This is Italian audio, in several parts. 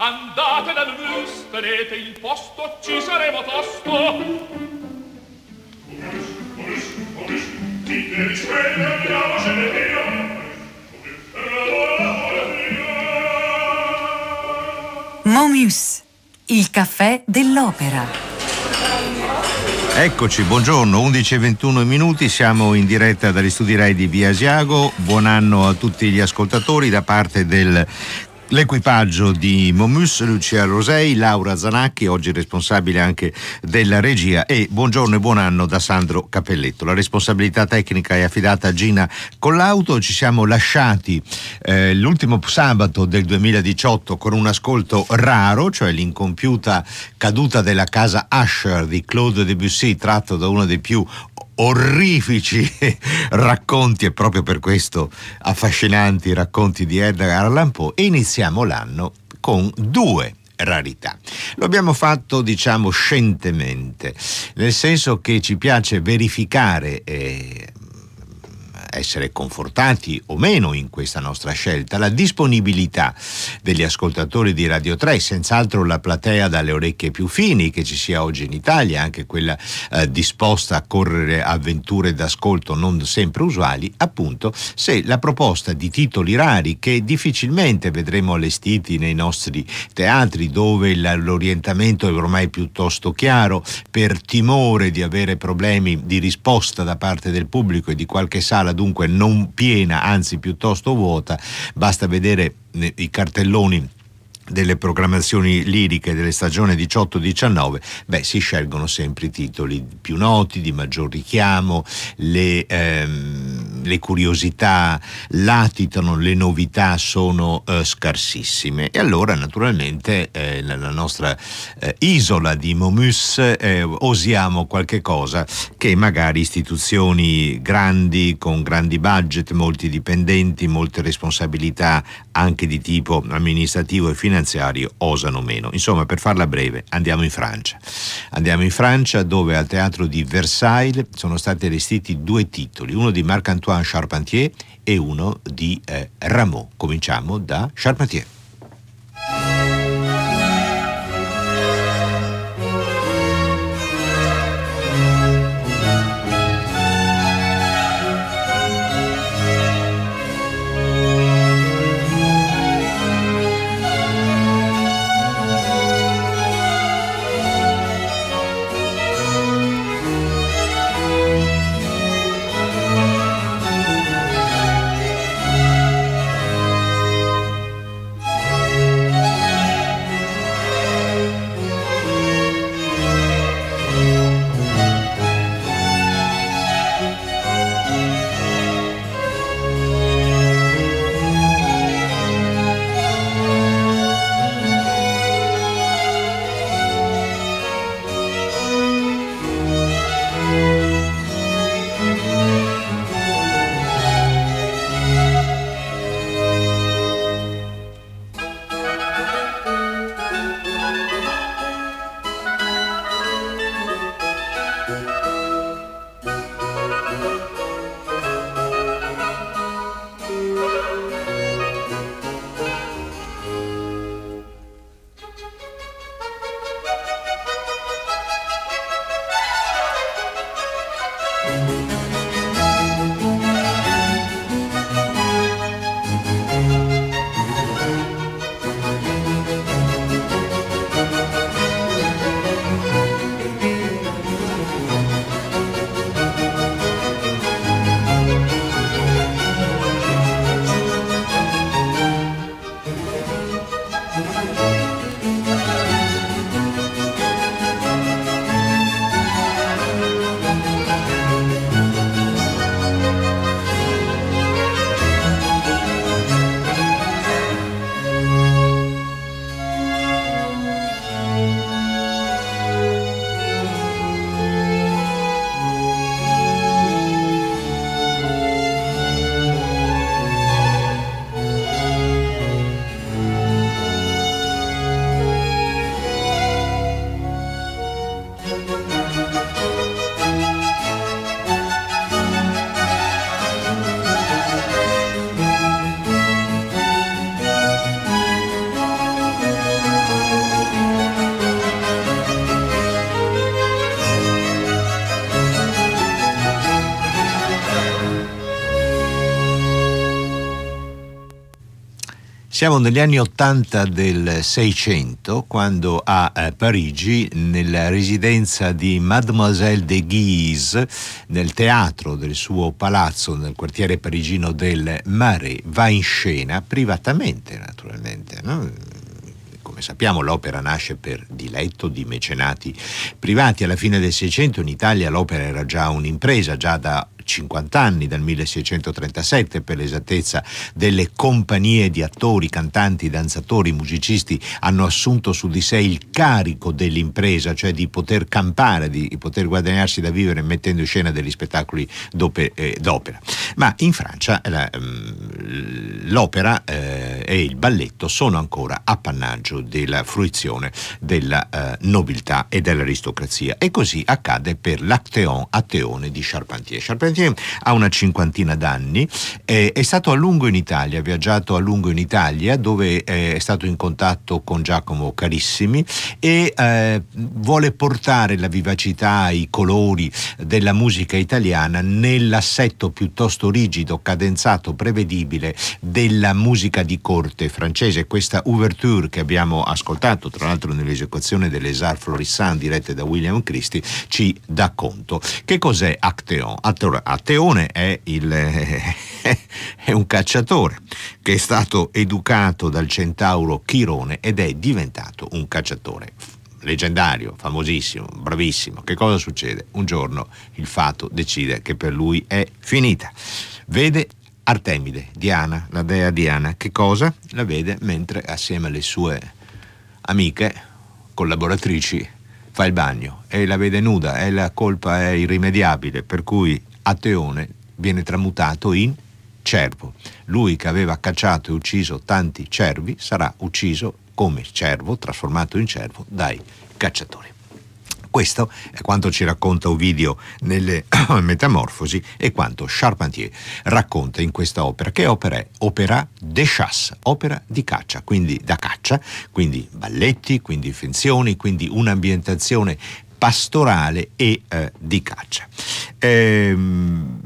Andate dal bus, tenete il posto, ci saremo tosto. Momus, il caffè dell'opera. Eccoci, buongiorno, 11 e 21 minuti, siamo in diretta dagli studi Rai di Via Asiago, buon anno a tutti gli ascoltatori da parte del L'equipaggio di Momus, Lucia Rosei, Laura Zanacchi, oggi responsabile anche della regia e buongiorno e buon anno da Sandro Capelletto. La responsabilità tecnica è affidata a Gina Collauto, ci siamo lasciati eh, l'ultimo sabato del 2018 con un ascolto raro, cioè l'incompiuta caduta della casa Usher di Claude Debussy, tratto da uno dei più orrifici racconti e proprio per questo affascinanti racconti di Edgar Allan Poe e iniziamo l'anno con due rarità. Lo abbiamo fatto, diciamo, scientemente, nel senso che ci piace verificare eh, essere confortati o meno in questa nostra scelta, la disponibilità degli ascoltatori di Radio 3, senz'altro la platea dalle orecchie più fini che ci sia oggi in Italia, anche quella eh, disposta a correre avventure d'ascolto non sempre usuali, appunto se la proposta di titoli rari che difficilmente vedremo allestiti nei nostri teatri dove l'orientamento è ormai piuttosto chiaro per timore di avere problemi di risposta da parte del pubblico e di qualche sala dunque non piena, anzi piuttosto vuota, basta vedere eh, i cartelloni delle programmazioni liriche delle stagioni 18-19, beh, si scelgono sempre i titoli più noti, di maggior richiamo, le, ehm, le curiosità latitano, le novità sono eh, scarsissime. E allora, naturalmente, eh, nella nostra eh, isola di Momus eh, osiamo qualche cosa che magari istituzioni grandi, con grandi budget, molti dipendenti, molte responsabilità anche di tipo amministrativo e finanziario, finanziario osano meno. Insomma, per farla breve, andiamo in Francia. Andiamo in Francia dove al teatro di Versailles sono stati allestiti due titoli, uno di Marc-Antoine Charpentier e uno di eh, Rameau. Cominciamo da Charpentier. Siamo negli anni 80 del 600 quando a eh, Parigi, nella residenza di Mademoiselle de Guise, nel teatro del suo palazzo nel quartiere parigino del Marais, va in scena privatamente naturalmente. No? come sappiamo l'opera nasce per diletto di mecenati privati. Alla fine del Seicento in Italia l'opera era già un'impresa, già da 50 anni, dal 1637 per l'esattezza, delle compagnie di attori, cantanti, danzatori, musicisti hanno assunto su di sé il carico dell'impresa, cioè di poter campare, di poter guadagnarsi da vivere mettendo in scena degli spettacoli eh, d'opera. Ma in Francia la, mm, l'opera eh, e il balletto sono ancora appannaggio della fruizione della eh, nobiltà e dell'aristocrazia e così accade per l'Acteon Atteone di Charpentier. Charpentier Cartier ha una cinquantina d'anni, eh, è stato a lungo in Italia, ha viaggiato a lungo in Italia dove eh, è stato in contatto con Giacomo Carissimi e eh, vuole portare la vivacità, i colori della musica italiana nell'assetto piuttosto rigido, cadenzato, prevedibile della musica di corte francese. Questa ouverture che abbiamo ascoltato, tra l'altro nell'esecuzione delle Florissant dirette da William Christie, ci dà conto. Che cos'è Acteon? Allora, Atteone è, il, è un cacciatore che è stato educato dal centauro Chirone ed è diventato un cacciatore leggendario, famosissimo, bravissimo. Che cosa succede? Un giorno il fato decide che per lui è finita. Vede Artemide, Diana, la dea Diana. Che cosa? La vede mentre assieme alle sue amiche, collaboratrici, fa il bagno e la vede nuda e la colpa è irrimediabile, per cui Ateone viene tramutato in cervo. Lui che aveva cacciato e ucciso tanti cervi sarà ucciso come cervo, trasformato in cervo, dai cacciatori. Questo è quanto ci racconta Ovidio nelle Metamorfosi e quanto Charpentier racconta in questa opera. Che opera è? Opera de chasse, opera di caccia, quindi da caccia, quindi balletti, quindi finzioni, quindi un'ambientazione pastorale e eh, di caccia. Ehm,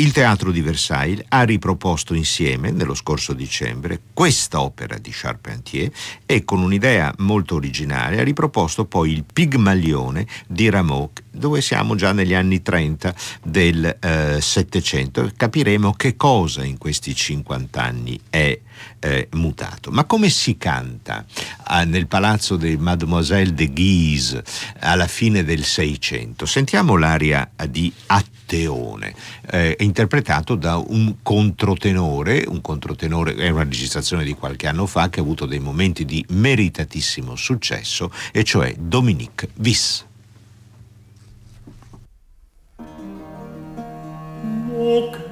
il Teatro di Versailles ha riproposto insieme, nello scorso dicembre, questa opera di Charpentier e con un'idea molto originale ha riproposto poi il Pigmalione di Rameau, dove siamo già negli anni 30 del eh, Settecento. Capiremo che cosa in questi 50 anni è eh, mutato. Ma come si canta eh, nel palazzo di Mademoiselle de Guise alla fine del Seicento? Sentiamo l'aria di Atteone, eh, interpretato da un controtenore, un controtenore è una registrazione di qualche anno fa che ha avuto dei momenti di meritatissimo successo, e cioè Dominique Viss. Okay.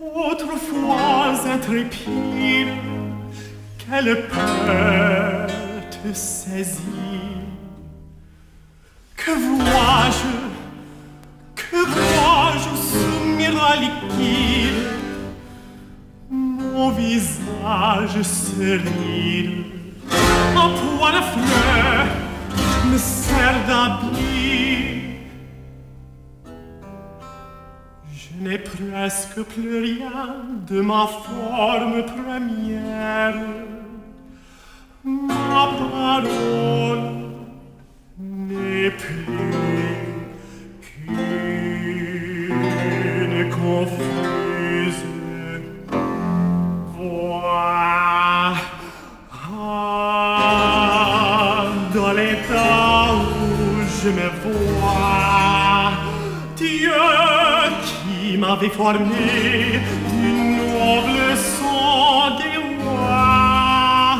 autrefois intrépide, quelle peur te saisit. Que vois-je, liquide, mon visage se ride, un poids de fleurs me sert d'habit. Je n'ai presque plus rien de ma forme première. Ma parole n'est plus je ah, me vois Dieu m'avait formé d'une noble sang des rois.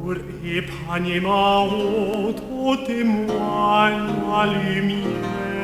Pour épargner ma honte, ôtez-moi la lumière.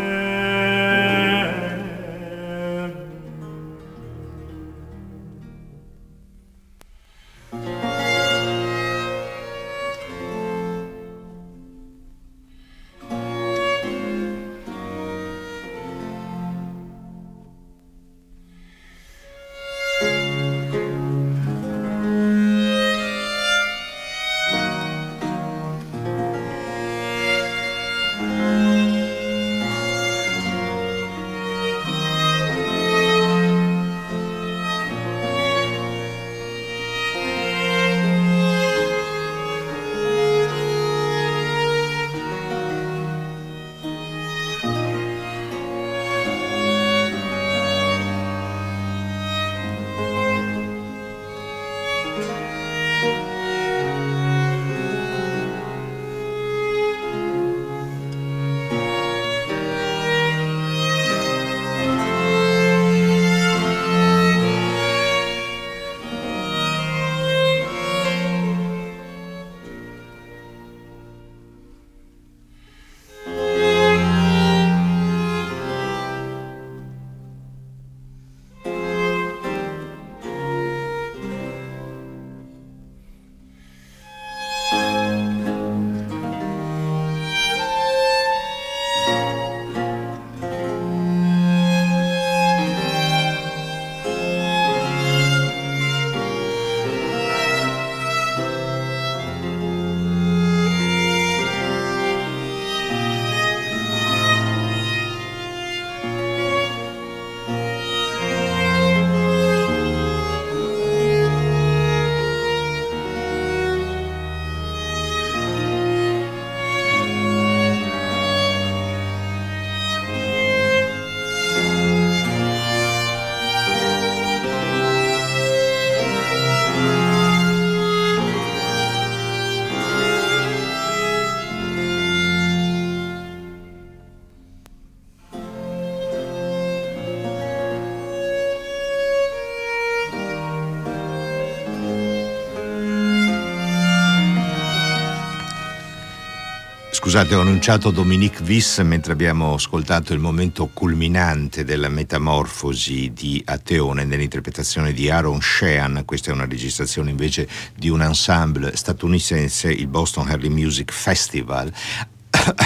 Scusate, ho annunciato Dominique Viss mentre abbiamo ascoltato il momento culminante della metamorfosi di Ateone nell'interpretazione di Aaron Sheehan. Questa è una registrazione invece di un ensemble statunitense, il Boston Early Music Festival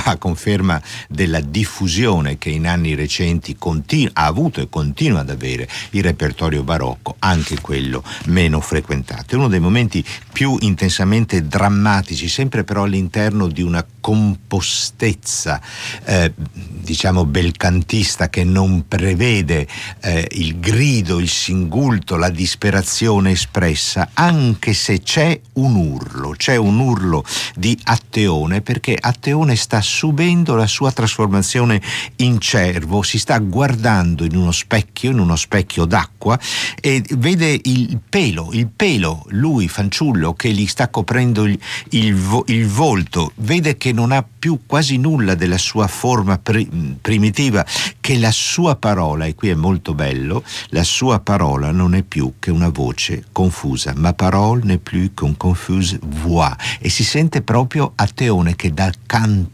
a conferma della diffusione che in anni recenti continu- ha avuto e continua ad avere il repertorio barocco, anche quello meno frequentato. È uno dei momenti più intensamente drammatici, sempre però all'interno di una compostezza, eh, diciamo, belcantista che non prevede eh, il grido, il singulto, la disperazione espressa, anche se c'è un urlo, c'è un urlo di Atteone, perché Atteone sta subendo la sua trasformazione in cervo, si sta guardando in uno specchio, in uno specchio d'acqua e vede il pelo, il pelo, lui fanciullo che gli sta coprendo il, il, il volto, vede che non ha più quasi nulla della sua forma pri- primitiva, che la sua parola, e qui è molto bello, la sua parola non è più che una voce confusa, ma parole n'est plus qu'une confuse voix, e si sente proprio a Teone che dal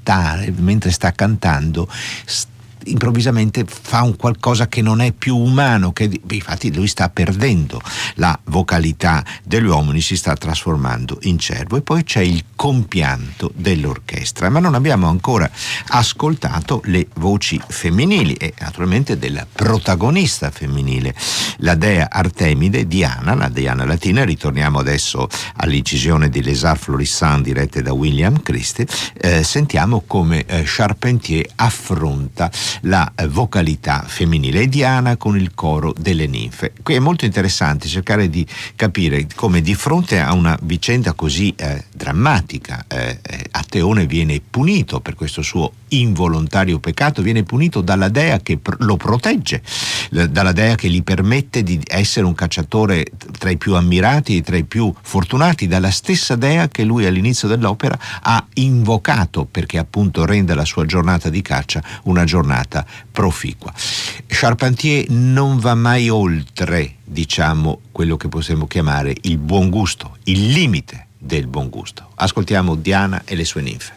cantare, mentre sta cantando, sta improvvisamente fa un qualcosa che non è più umano, che infatti lui sta perdendo la vocalità degli uomini, si sta trasformando in cervo. E poi c'è il compianto dell'orchestra, ma non abbiamo ancora ascoltato le voci femminili e naturalmente della protagonista femminile, la dea Artemide, Diana, la Diana latina. Ritorniamo adesso all'incisione di Les Arts Florissants dirette da William Christie. Eh, sentiamo come eh, Charpentier affronta la vocalità femminile Diana con il coro delle ninfe. Qui è molto interessante cercare di capire come di fronte a una vicenda così eh, drammatica, eh, eh Ateone viene punito per questo suo involontario peccato, viene punito dalla dea che lo protegge, dalla dea che gli permette di essere un cacciatore tra i più ammirati e tra i più fortunati, dalla stessa dea che lui all'inizio dell'opera ha invocato perché appunto renda la sua giornata di caccia una giornata proficua. Charpentier non va mai oltre, diciamo, quello che possiamo chiamare il buon gusto, il limite del buon gusto. Ascoltiamo Diana e le sue ninfe.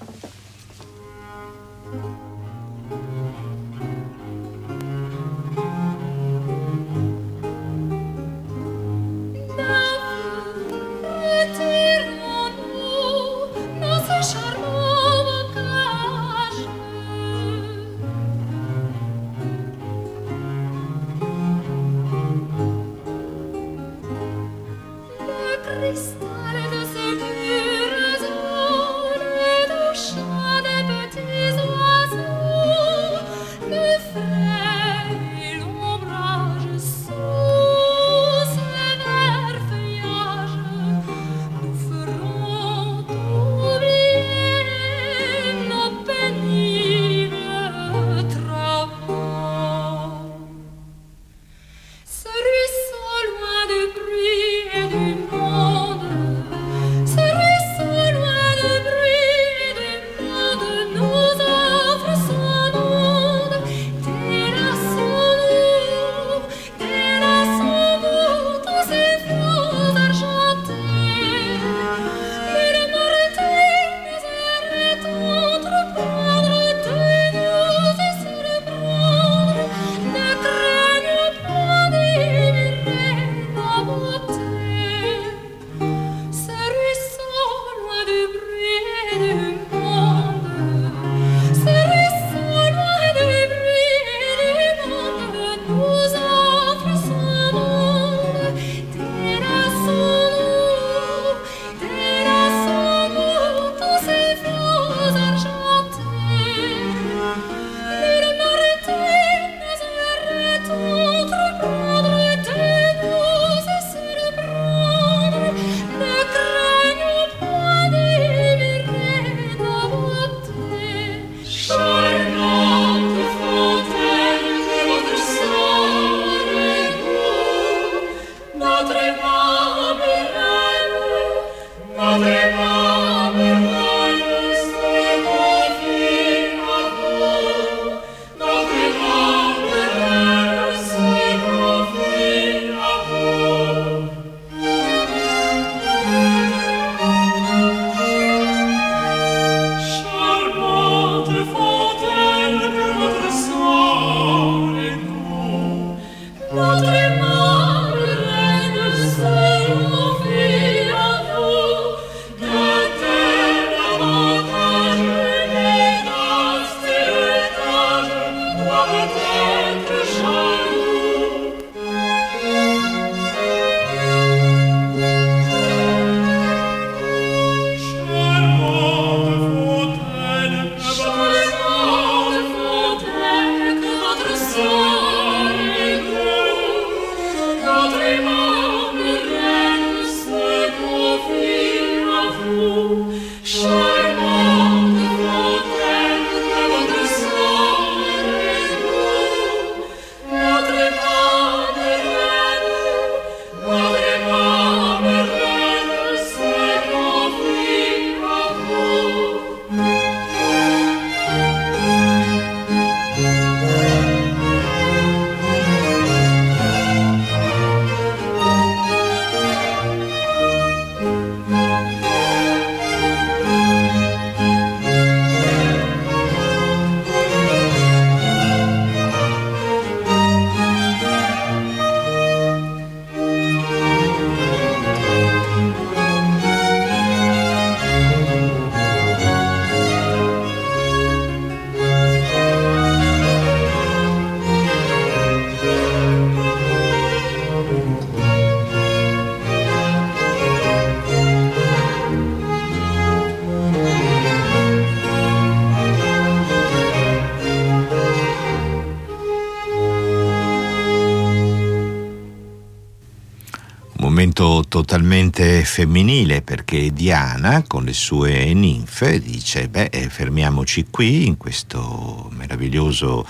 Femminile perché Diana con le sue ninfe dice beh eh, fermiamoci qui in questo meraviglioso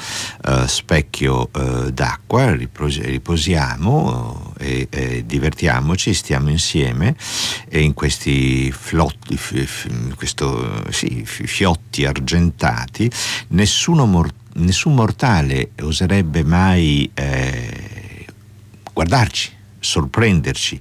uh, specchio uh, d'acqua, ripos- riposiamo uh, e, e, divertiamoci, stiamo insieme e in questi flotti, f- f- questo, sì, fiotti argentati mortale nessun mortale oserebbe mai eh, guardarci, sorprenderci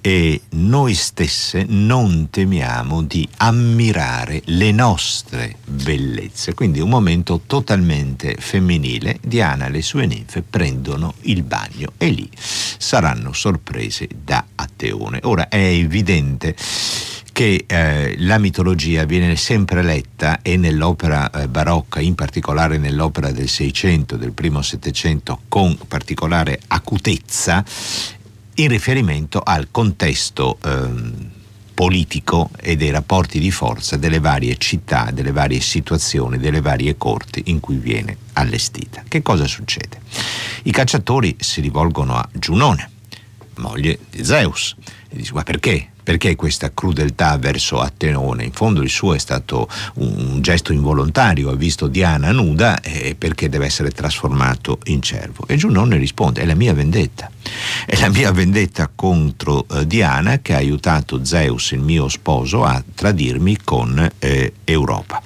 e noi stesse non temiamo di ammirare le nostre bellezze. Quindi un momento totalmente femminile. Diana e le sue ninfe prendono il bagno e lì saranno sorprese da Atteone. Ora è evidente che eh, la mitologia viene sempre letta e nell'opera eh, barocca, in particolare nell'opera del Seicento, del primo Settecento, con particolare acutezza, in riferimento al contesto eh, politico e dei rapporti di forza delle varie città, delle varie situazioni, delle varie corti in cui viene allestita. Che cosa succede? I cacciatori si rivolgono a Giunone, moglie di Zeus, e dice ma perché? Perché questa crudeltà verso Attenone? In fondo il suo è stato un gesto involontario, ha visto Diana nuda e perché deve essere trasformato in cervo. E Giunone risponde, è la mia vendetta. È la mia vendetta contro eh, Diana che ha aiutato Zeus, il mio sposo, a tradirmi con eh, Europa.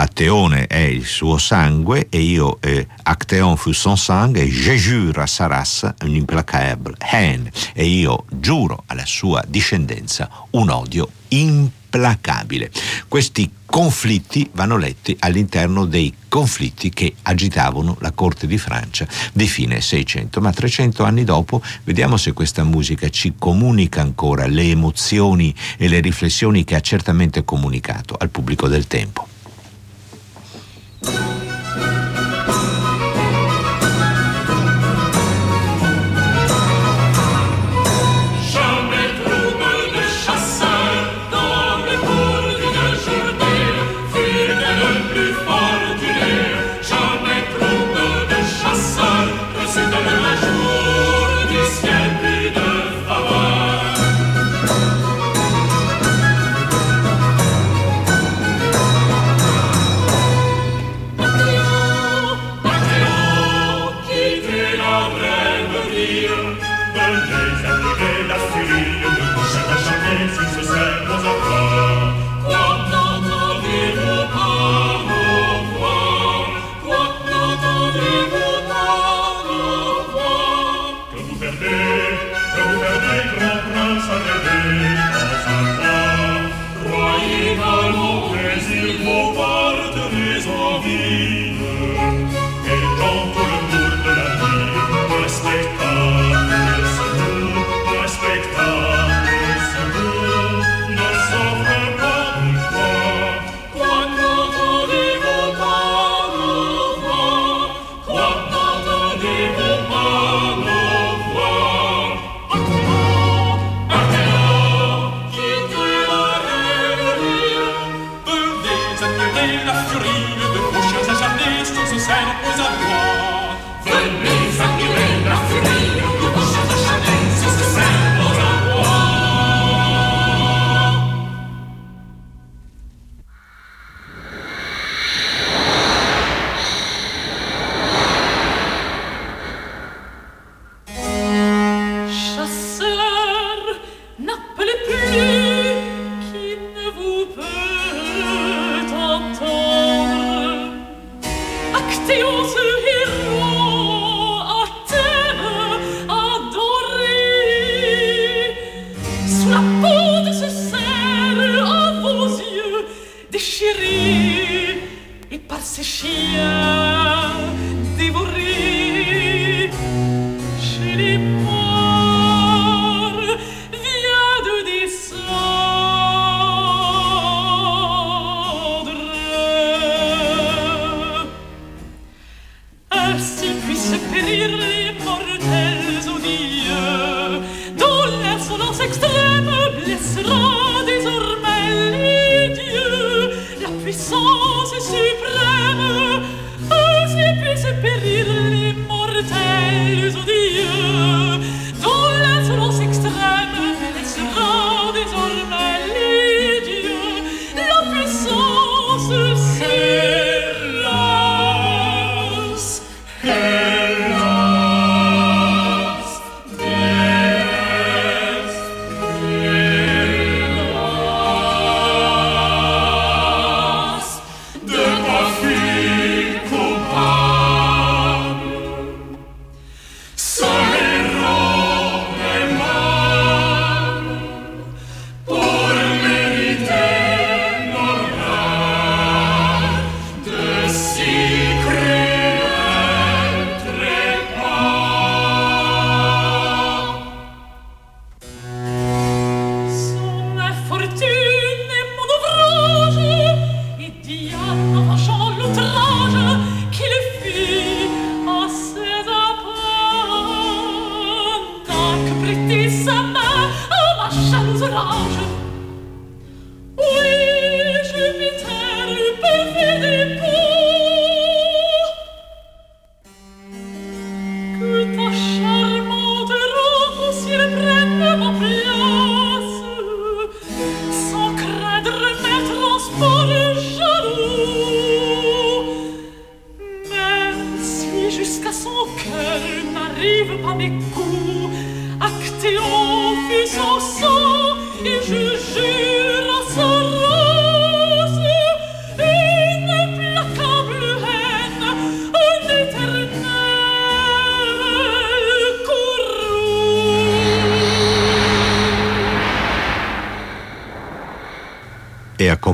Atteone è il suo sangue e io, eh, Acteon fu son sangue, je jure a Saras un implacable haine e io giuro alla sua discendenza un odio implacabile. Questi conflitti vanno letti all'interno dei conflitti che agitavano la corte di Francia di fine 600, ma 300 anni dopo vediamo se questa musica ci comunica ancora le emozioni e le riflessioni che ha certamente comunicato al pubblico del tempo. E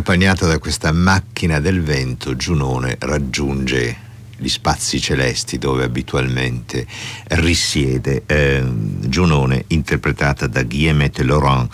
accompagnata da questa macchina del vento Giunone raggiunge gli spazi celesti dove abitualmente risiede eh, Giunone interpretata da Guillemette Laurent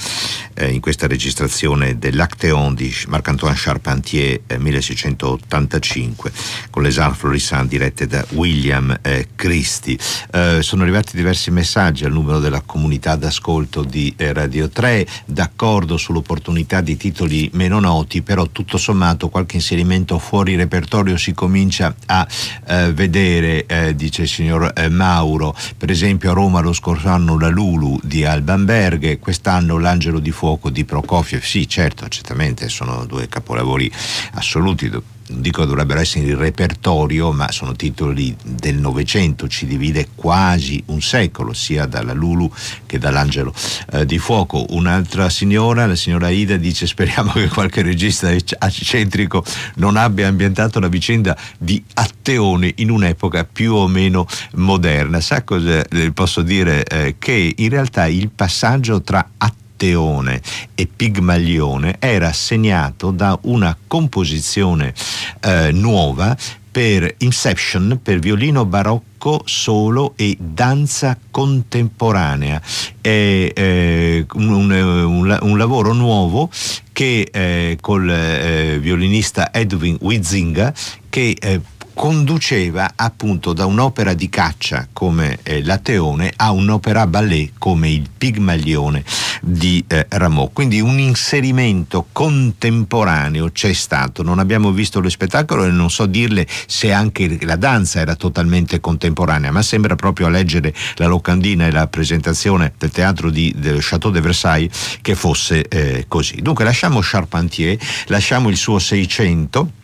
eh, in questa registrazione dell'Acteon di Marc-Antoine Charpentier eh, 1685 con les Arts Florissant dirette da William eh, Christie. Eh, sono arrivati diversi messaggi al numero della comunità d'ascolto di eh, Radio 3 d'accordo sull'opportunità di titoli meno noti però tutto sommato qualche inserimento fuori repertorio si comincia a eh, vedere, eh, dice il signor eh, Mauro, per esempio a Roma lo scorso anno la Lulu di Alban Berg, quest'anno l'Angelo di Fuoco di Prokofiev, sì certo, certamente sono due capolavori assoluti dico dovrebbero essere in repertorio, ma sono titoli del Novecento, ci divide quasi un secolo, sia dalla Lulu che dall'Angelo eh, di Fuoco. Un'altra signora, la signora Ida, dice speriamo che qualche regista eccentrico non abbia ambientato la vicenda di Atteone in un'epoca più o meno moderna. Sa cosa eh, posso dire? Eh, che in realtà il passaggio tra Atteone Teone e Pigmalione era segnato da una composizione eh, nuova per Inception, per violino barocco solo e danza contemporanea. È eh, un, un, un, lavoro nuovo che eh, col eh, violinista Edwin Wizinga che eh, conduceva appunto da un'opera di caccia come eh, la Teone a un'opera ballet come il Pigmalione di eh, Rameau. Quindi un inserimento contemporaneo c'è stato. Non abbiamo visto lo spettacolo e non so dirle se anche la danza era totalmente contemporanea, ma sembra proprio a leggere la locandina e la presentazione del teatro di, del Château de Versailles che fosse eh, così. Dunque lasciamo Charpentier, lasciamo il suo 600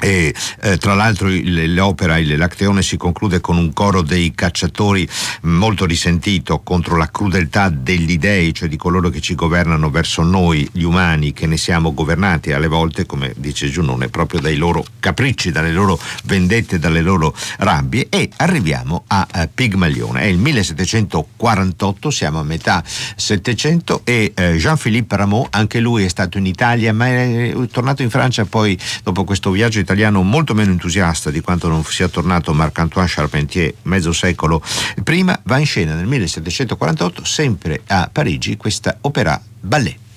e eh, tra l'altro l'opera Il Lacteone si conclude con un coro dei cacciatori molto risentito contro la crudeltà degli dei, cioè di coloro che ci governano verso noi, gli umani, che ne siamo governati alle volte, come dice Giunone, proprio dai loro capricci, dalle loro vendette, dalle loro rabbie. E arriviamo a, a Pigmalione. È il 1748, siamo a metà 700 e eh, Jean-Philippe Rameau, anche lui è stato in Italia, ma è tornato in Francia poi dopo questo viaggio molto meno entusiasta di quanto non sia tornato Marc-Antoine Charpentier mezzo secolo prima, va in scena nel 1748 sempre a Parigi questa opera ballet.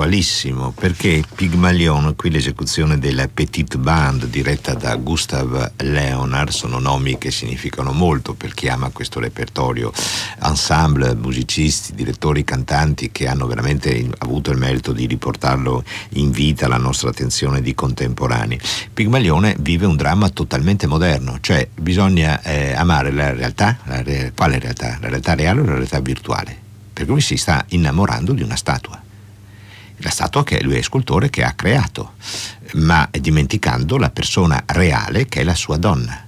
Attualissimo perché Pygmalion, qui l'esecuzione della Petite Band diretta da Gustav Leonard, sono nomi che significano molto per chi ama questo repertorio, ensemble, musicisti, direttori, cantanti che hanno veramente avuto il merito di riportarlo in vita alla nostra attenzione di contemporanei. Pygmalione vive un dramma totalmente moderno, cioè bisogna eh, amare la realtà, la re- quale realtà? La realtà reale o la realtà virtuale? perché lui si sta innamorando di una statua. La statua che lui è scultore che ha creato, ma dimenticando la persona reale che è la sua donna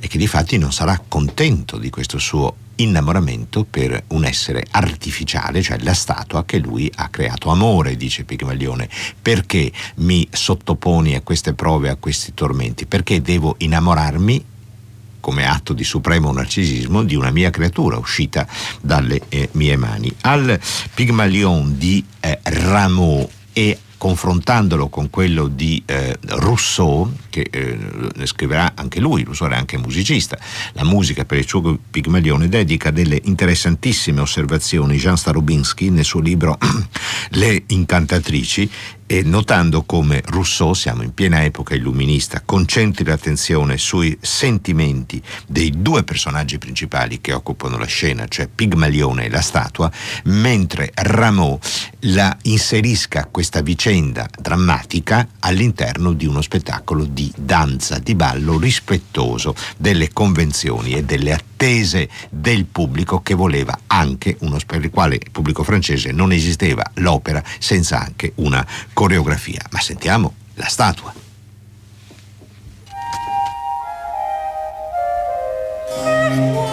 e che di fatti non sarà contento di questo suo innamoramento per un essere artificiale, cioè la statua che lui ha creato. Amore, dice Pigmalione, perché mi sottoponi a queste prove, a questi tormenti? Perché devo innamorarmi come atto di supremo narcisismo di una mia creatura uscita dalle eh, mie mani. Al Pygmalion di eh, Rameau e confrontandolo con quello di eh, Rousseau, che eh, ne scriverà anche lui, Rousseau era anche musicista, la musica per il suo Pigmalione dedica delle interessantissime osservazioni Jean Starobinski nel suo libro Le incantatrici e notando come Rousseau, siamo in piena epoca illuminista, concentri l'attenzione sui sentimenti dei due personaggi principali che occupano la scena, cioè Pigmalione e la statua, mentre Rameau la inserisca questa vicenda drammatica all'interno di uno spettacolo di danza, di ballo rispettoso delle convenzioni e delle attese del pubblico che voleva anche uno per il quale il pubblico francese non esisteva l'opera senza anche una coreografia. Ma sentiamo la statua. thank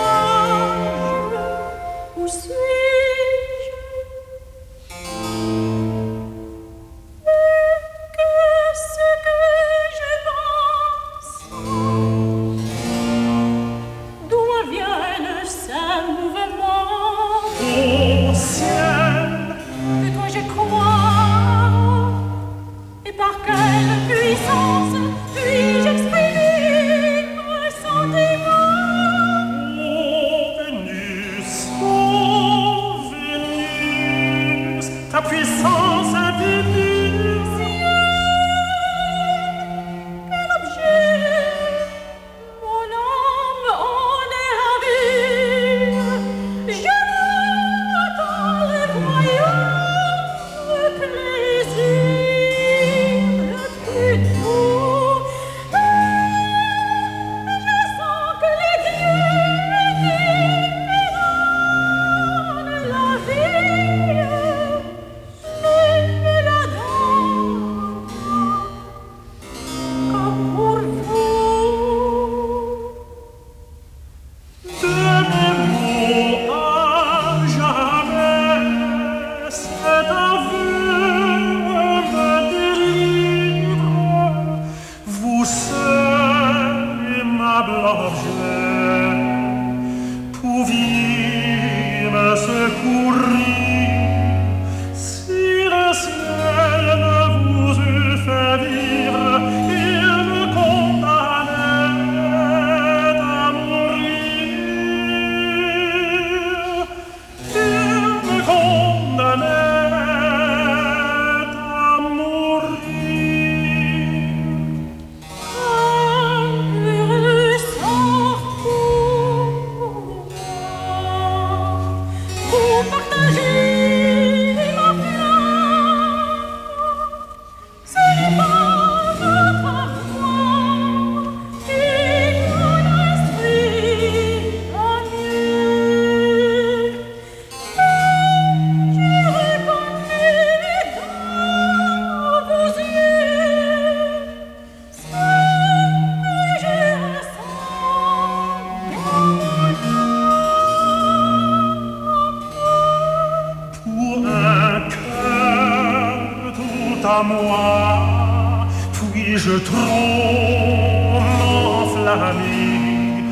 moi, puis-je trop m'enflammer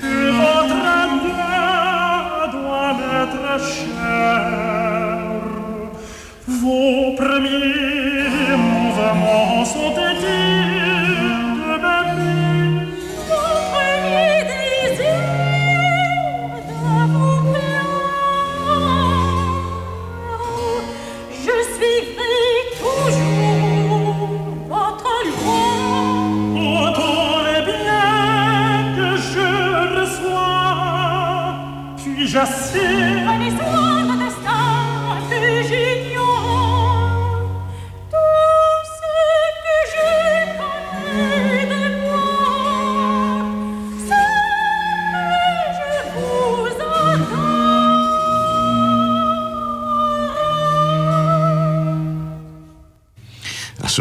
que votre amour doit m'être cher. Vos premiers mouvements sont dédiés chassé.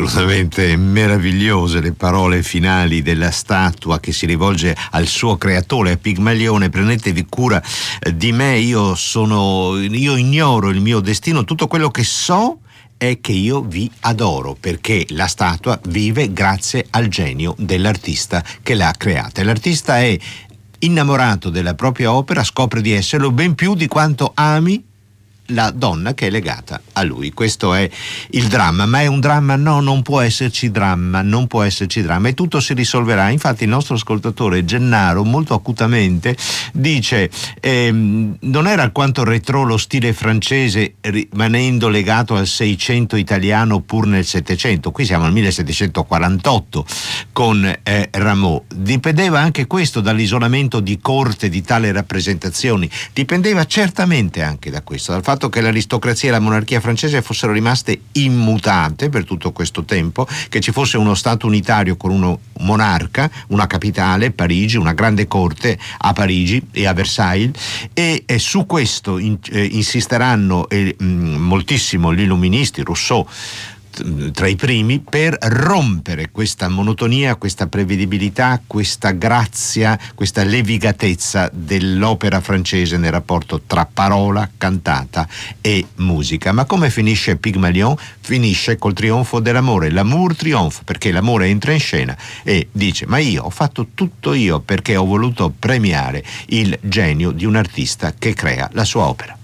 Assolutamente meravigliose le parole finali della statua che si rivolge al suo creatore, a Pigmalione. Prendetevi cura eh, di me, io sono, io ignoro il mio destino, tutto quello che so è che io vi adoro perché la statua vive grazie al genio dell'artista che l'ha creata. L'artista è innamorato della propria opera, scopre di esserlo ben più di quanto ami la donna che è legata a lui. Questo è il dramma, ma è un dramma? No, non può esserci dramma, non può esserci dramma e tutto si risolverà. Infatti il nostro ascoltatore Gennaro molto acutamente dice ehm, non era alquanto retro lo stile francese rimanendo legato al 600 italiano pur nel 700, qui siamo al 1748 con eh, Rameau. Dipendeva anche questo dall'isolamento di corte di tale rappresentazioni, dipendeva certamente anche da questo, dal fatto fatto che l'aristocrazia e la monarchia francese fossero rimaste immutate per tutto questo tempo, che ci fosse uno Stato unitario con uno monarca, una capitale, Parigi, una grande corte a Parigi e a Versailles e, e su questo in, eh, insisteranno eh, moltissimo gli illuministi, Rousseau, tra i primi per rompere questa monotonia, questa prevedibilità, questa grazia, questa levigatezza dell'opera francese nel rapporto tra parola, cantata e musica. Ma come finisce Pygmalion? Finisce col trionfo dell'amore, l'amour trionfa, perché l'amore entra in scena e dice ma io ho fatto tutto io perché ho voluto premiare il genio di un artista che crea la sua opera.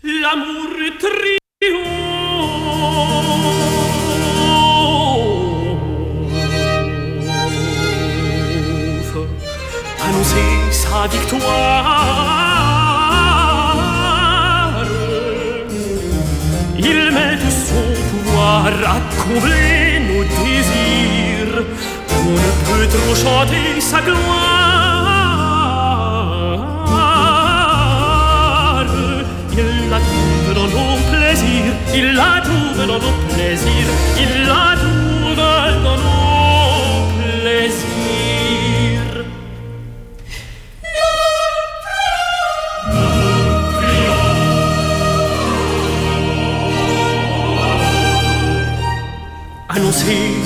L'amour trionfa annoncer sa victoire. Il met de son pouvoir à combler nos désirs. On ne peut trop chanter sa gloire. Il la trouve dans nos plaisirs, il la trouve dans nos plaisirs, il la trouve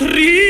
l'amour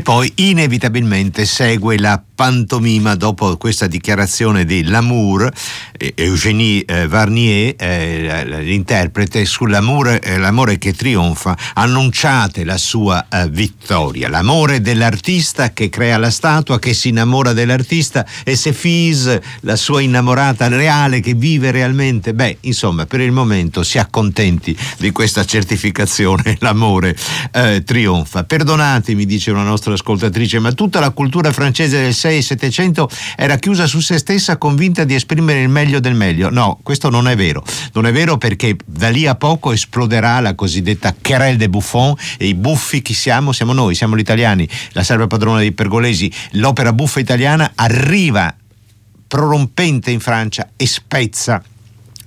E poi inevitabilmente segue la pantomima dopo questa dichiarazione di Lamour, Eugénie eh, Varnier, eh, l'interprete, sull'amore eh, l'amore che trionfa, annunciate la sua vittoria, l'amore dell'artista che crea la statua, che si innamora dell'artista e se Fis, la sua innamorata reale che vive realmente, beh, insomma, per il momento si accontenti di questa certificazione, l'amore eh, trionfa. Perdonatemi, dice una nostra ascoltatrice, ma tutta la cultura francese del secolo 6-700 era chiusa su se stessa convinta di esprimere il meglio del meglio. No, questo non è vero. Non è vero perché da lì a poco esploderà la cosiddetta querelle de Buffon e i buffi chi siamo? Siamo noi, siamo gli italiani. La serva padrona dei pergolesi, l'opera buffa italiana arriva prorompente in Francia e spezza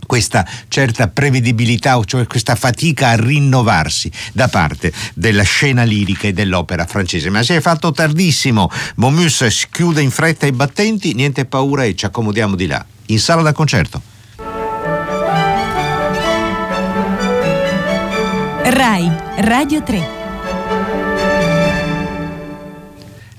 questa certa prevedibilità, cioè questa fatica a rinnovarsi da parte della scena lirica e dell'opera francese. Ma si è fatto tardissimo. Momus chiude in fretta i battenti, niente paura e ci accomodiamo di là, in sala da concerto. RAI, Radio 3.